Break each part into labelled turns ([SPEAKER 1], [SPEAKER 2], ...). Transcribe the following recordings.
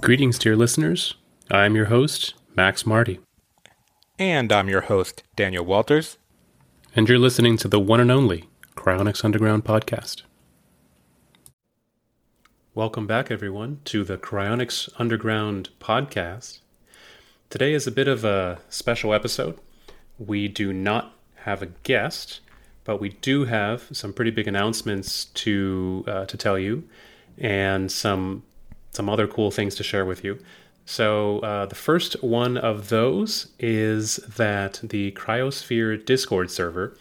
[SPEAKER 1] Greetings, dear listeners. I'm your host, Max Marty,
[SPEAKER 2] And I'm your host, Daniel Walters.
[SPEAKER 1] and you're listening to the one and only Cryonics Underground podcast. Welcome back, everyone, to the Cryonics Underground podcast. Today is a bit of a special episode. We do not have a guest, but we do have some pretty big announcements to uh, to tell you, and some some other cool things to share with you. So uh, the first one of those is that the Cryosphere Discord server,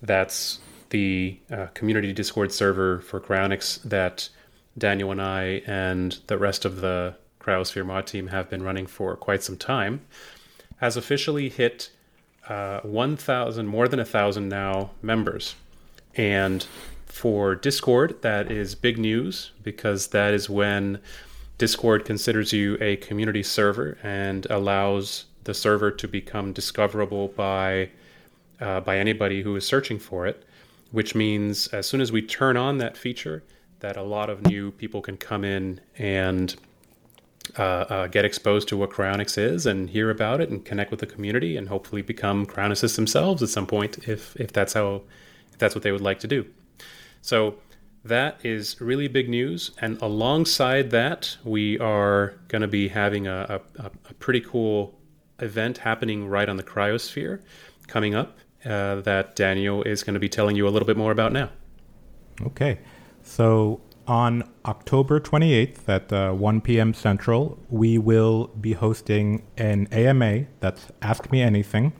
[SPEAKER 1] that's the uh, community Discord server for Cryonics that Daniel and I and the rest of the Cryosphere mod team have been running for quite some time, has officially hit uh, 1,000, more than a thousand now members. And for Discord, that is big news because that is when Discord considers you a community server and allows the server to become discoverable by uh, by anybody who is searching for it. Which means as soon as we turn on that feature, that a lot of new people can come in and uh, uh, get exposed to what cryonics is and hear about it and connect with the community and hopefully become cryonicists themselves at some point if if that's how if that's what they would like to do. So that is really big news. And alongside that, we are going to be having a, a, a, pretty cool event happening right on the cryosphere coming up uh, that Daniel is going to be telling you a little bit more about now.
[SPEAKER 2] Okay. So on October 28th at uh, 1 p.m. Central, we will be hosting an AMA that's Ask Me Anything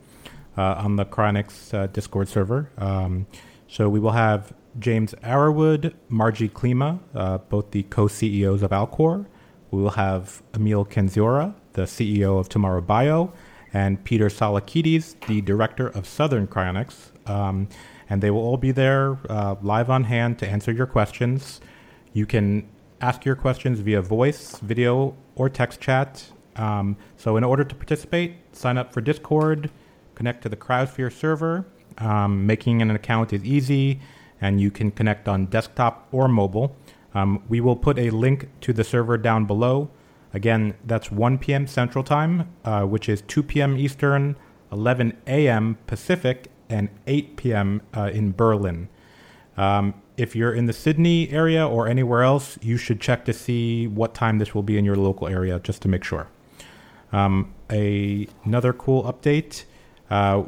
[SPEAKER 2] uh, on the Cryonics uh, Discord server. Um, so we will have James Arrowood, Margie Klima, uh, both the co-CEOs of Alcor. We will have Emil Kendziorra, the CEO of Tomorrow Bio, and Peter Tsolakides, the director of Southern Cryonics. Um, and they will all be there uh, live on hand to answer your questions. You can ask your questions via voice, video, or text chat. Um, so, in order to participate, sign up for Discord, connect to the Cryosphere server. Um, making an account is easy and you can connect on desktop or mobile. Um, we will put a link to the server down below. Again, that's 1 p.m. Central Time, uh, which is 2 p.m. Eastern, 11 a.m. Pacific, and 8 p.m. Uh, in Berlin. Um, if you're in the Sydney area or anywhere else, you should check to see what time this will be in your local area just to make sure. Um, a, another cool update uh,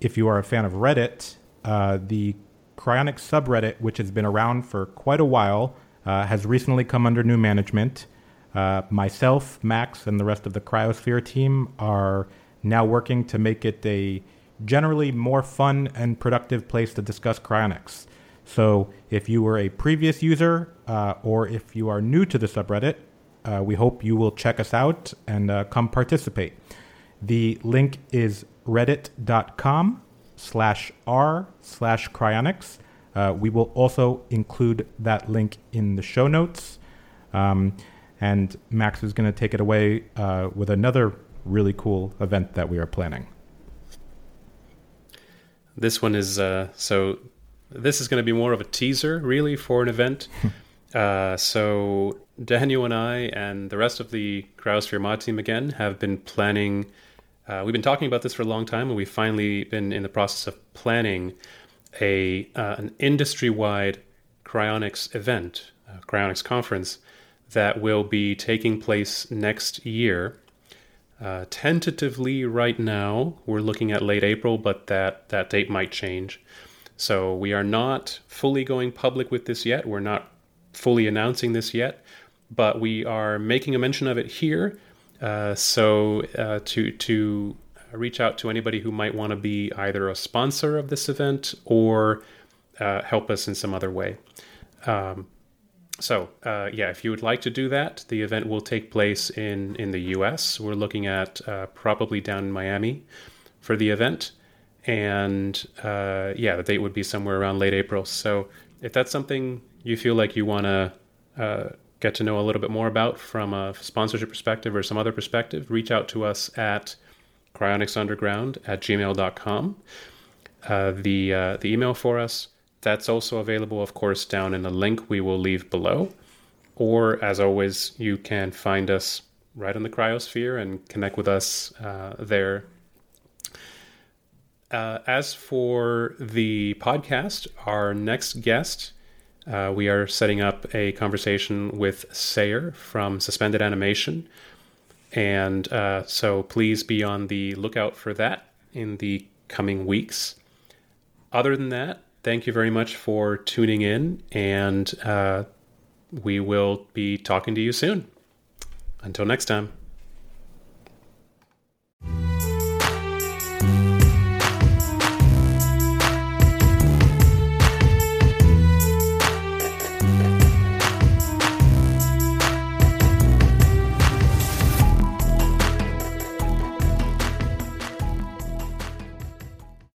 [SPEAKER 2] if you are a fan of Reddit, uh, the Cryonics subreddit, which has been around for quite a while, uh, has recently come under new management. Uh, myself, Max, and the rest of the Cryosphere team are now working to make it a generally more fun and productive place to discuss cryonics. So, if you were a previous user uh, or if you are new to the subreddit, uh, we hope you will check us out and uh, come participate. The link is reddit.com slash r slash cryonics. Uh, we will also include that link in the show notes. Um, and Max is going to take it away uh, with another really cool event that we are planning.
[SPEAKER 1] This one is uh, so. This is going to be more of a teaser, really, for an event. Uh, so Daniel and I and the rest of the Cryosphere mod team again have been planning uh, we've been talking about this for a long time, and we've finally been in the process of planning a uh, an industry wide cryonics event, cryonics conference that will be taking place next year. Uh, tentatively, right now, we're looking at late April, but that, that date might change. So we are not fully going public with this yet. We're not fully announcing this yet, but we are making a mention of it here uh, so uh, to to reach out to anybody who might want to be either a sponsor of this event or uh, help us in some other way. Um, so uh, yeah, if you would like to do that, the event will take place in in the U.S. We're looking at uh, probably down in Miami for the event, and yeah, the date would be somewhere around late April. So if that's something you feel like you want to get to know a little bit more about from a sponsorship perspective or some other perspective, reach out to us at cryonicsunderground at gmail.com. Uh, the, uh, the email for us, that's also available, of course, down in the link we will leave below. Or, as always, you can find us right on the cryosphere and connect with us uh, there. Uh, as for the podcast, our next guest, uh, we are setting up a conversation with Sayer from Suspended Animation. And uh, so please be on the lookout for that in the coming weeks. Other than that, thank you very much for tuning in, and uh, we will be talking to you soon. Until next time.